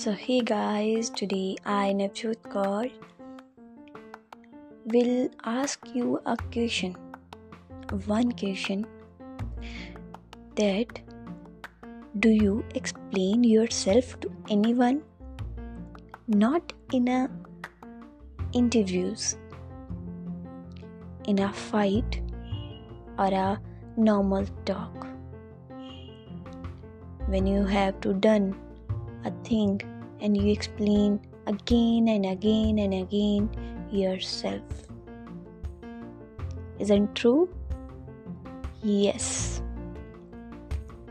So, hey guys, today I, Navjot Kaur, will ask you a question. One question that do you explain yourself to anyone? Not in a interviews, in a fight, or a normal talk. When you have to done a thing and you explain again and again and again yourself. Isn't true? Yes.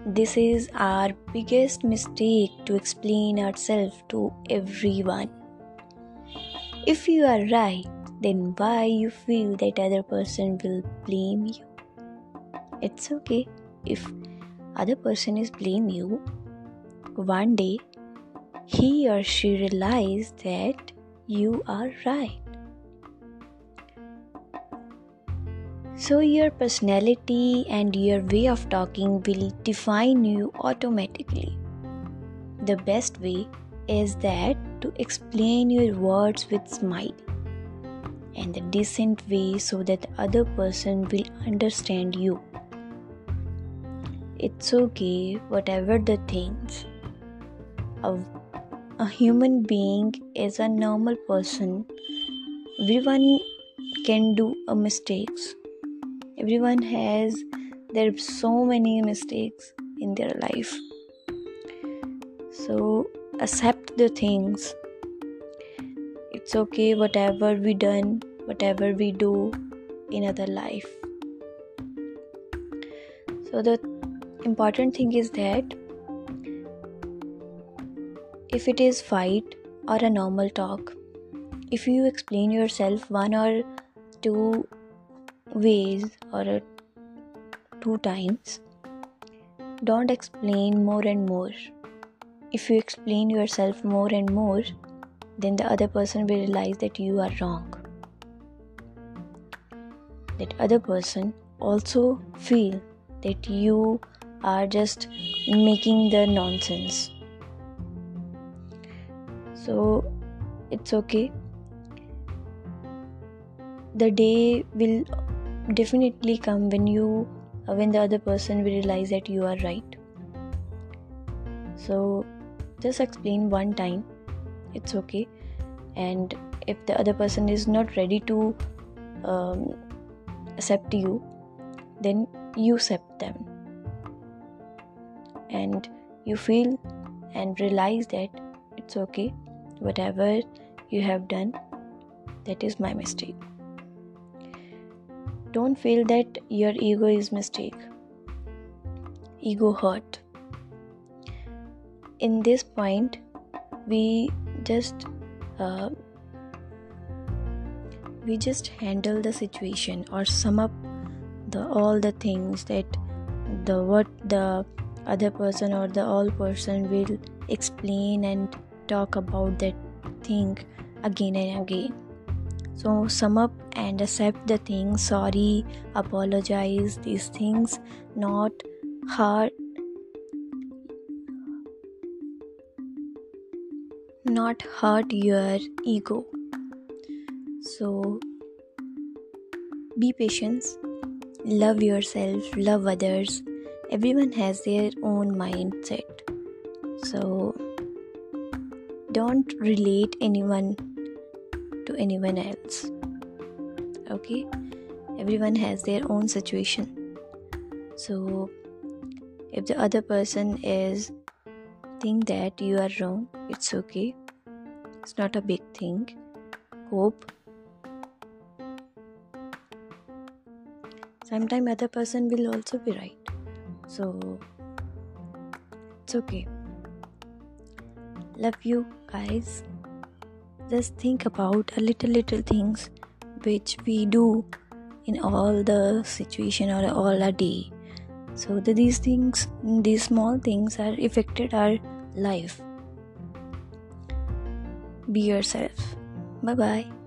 This is our biggest mistake to explain ourselves to everyone. If you are right, then why you feel that other person will blame you? It's okay if other person is blame you. One day he or she realize that you are right. So, your personality and your way of talking will define you automatically. The best way is that to explain your words with smile and the decent way so that the other person will understand you. It's okay, whatever the things. A a human being is a normal person. Everyone can do a mistakes. Everyone has there are so many mistakes in their life. So accept the things. It's okay whatever we done whatever we do in other life. So the important thing is that if it is fight or a normal talk if you explain yourself one or two ways or two times don't explain more and more. If you explain yourself more and more then the other person will realize that you are wrong. That other person also feel that you are just making the nonsense so it's okay. The day will definitely come when you when the other person will realize that you are right. So just explain one time. It's okay. And if the other person is not ready to um, accept you then you accept them. And you feel and realize that it's okay whatever you have done, that is my mistake. Don't feel that your ego is mistake. Ego hurt. In this point, we just uh, we just handle the situation or sum up the all the things that the what the other person or the all person will explain and talk about that thing again and again. So, sum up and accept the thing, sorry, apologize, these things, not hurt, not hurt your ego. So, be patient, love yourself, love others. Everyone has their own mindset. So, don't relate anyone to anyone else. Okay? Everyone has their own situation. So if the other person is think that you are wrong it's okay. It's not a big thing. Hope. Sometime other person will also be right. So it's okay love you guys. Just think about a little little things which we do in all the situation or all a day. So the, these things these small things are affected our life. Be yourself. Bye bye